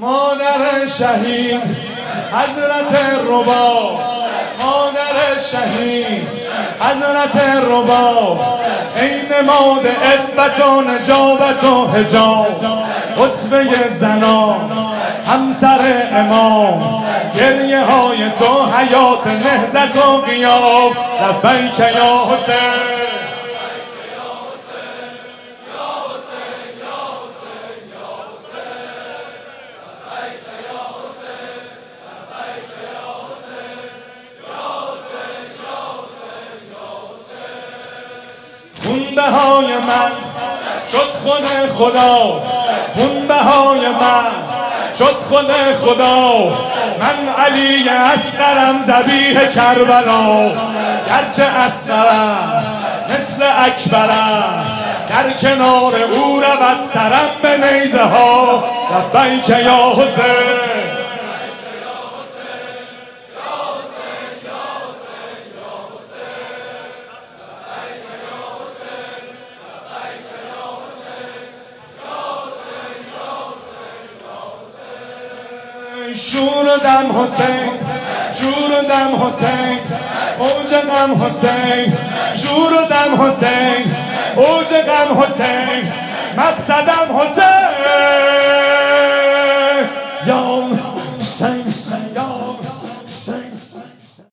مادر شهید حضرت ربا. مادر شهید حضرت ربا. ای نماد افت و نجابت و هجاب قصبه زنان همسر امام. گریه های تو حیات نهزت و قیاب لبیک یا حسین. خونده های من. شد خود خدا. خونده های من. شد خود خدا. من علی اصغرم زبیه کربلا. گرچه اصغرم مثل اکبرم در کنار او رود سرم به نیزه ها. لبیک یا حسین. شور و دم حسین شور و دم حسین اوج غم حسین شور و دم حسین اوج غم حسین مقصدم حسین. یا حسین.